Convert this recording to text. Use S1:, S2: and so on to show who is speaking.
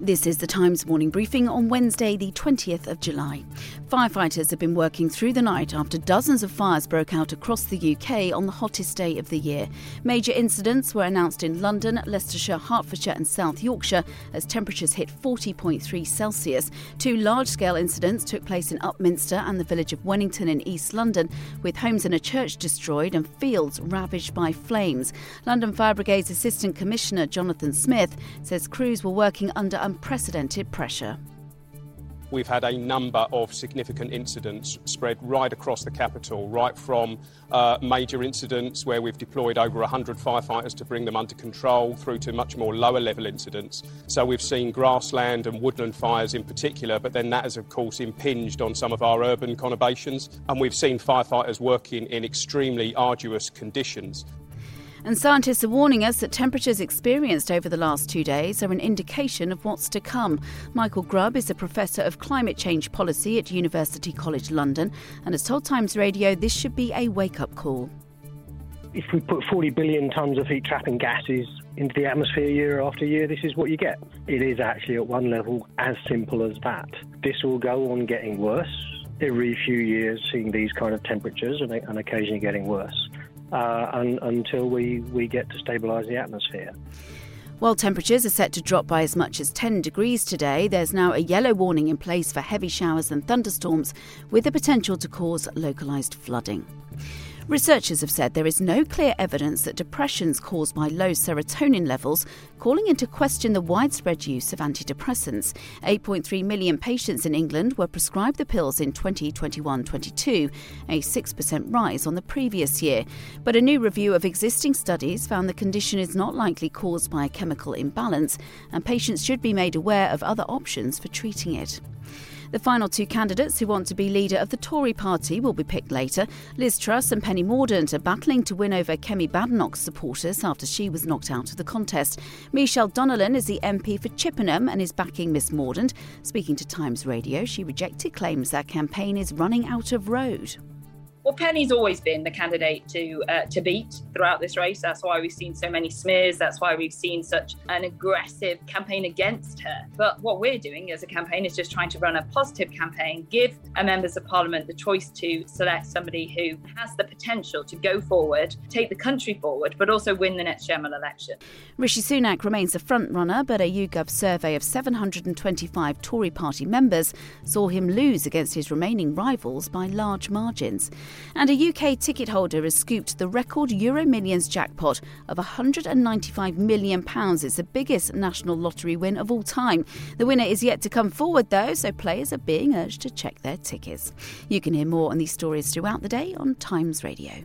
S1: This is the Times morning briefing on Wednesday, the 20th of July. Firefighters have been working through the night after dozens of fires broke out across the UK on the hottest day of the year. Major incidents were announced in London, Leicestershire, Hertfordshire, and South Yorkshire as temperatures hit 40.3 Celsius. Two large scale incidents took place in Upminster and the village of Wennington in East London, with homes and a church destroyed and fields ravaged by flames. London Fire Brigade's Assistant Commissioner Jonathan Smith says crews were working under unprecedented pressure.
S2: We've had a number of significant incidents spread right across the capital, right from uh, major incidents where we've deployed over 100 firefighters to bring them under control through to much more lower level incidents. So we've seen grassland and woodland fires in particular, but then that has, of course, impinged on some of our urban conurbations. And we've seen firefighters working in extremely arduous conditions.
S1: And scientists are warning us that temperatures experienced over the last two days are an indication of what's to come. Michael Grubb is a professor of climate change policy at University College London and has told Times Radio this should be a wake up call.
S3: If we put 40 billion tonnes of heat trapping gases into the atmosphere year after year, this is what you get. It is actually at one level as simple as that. This will go on getting worse every few years, seeing these kind of temperatures and, and occasionally getting worse uh, un, until we, we get to stabilise the atmosphere.
S1: While temperatures are set to drop by as much as 10 degrees today, there's now a yellow warning in place for heavy showers and thunderstorms with the potential to cause localised flooding. Researchers have said there is no clear evidence that depressions caused by low serotonin levels, calling into question the widespread use of antidepressants. 8.3 million patients in England were prescribed the pills in 2021 22, a 6% rise on the previous year. But a new review of existing studies found the condition is not likely caused by a chemical imbalance, and patients should be made aware of other options for treating it. The final two candidates who want to be leader of the Tory party will be picked later. Liz Truss and Penny Mordaunt are battling to win over Kemi Badenoch's supporters after she was knocked out of the contest. Michelle Donelan is the MP for Chippenham and is backing Miss Mordaunt. Speaking to Times Radio, she rejected claims that campaign is running out of road.
S4: Well, Penny's always been the candidate to uh, to beat throughout this race. That's why we've seen so many smears. That's why we've seen such an aggressive campaign against her. But what we're doing as a campaign is just trying to run a positive campaign, give members of parliament the choice to select somebody who has the potential to go forward, take the country forward, but also win the next general election.
S1: Rishi Sunak remains the front runner, but a YouGov survey of 725 Tory party members saw him lose against his remaining rivals by large margins. And a UK ticket holder has scooped the record Euro Millions jackpot of £195 million. It's the biggest national lottery win of all time. The winner is yet to come forward, though, so players are being urged to check their tickets. You can hear more on these stories throughout the day on Times Radio.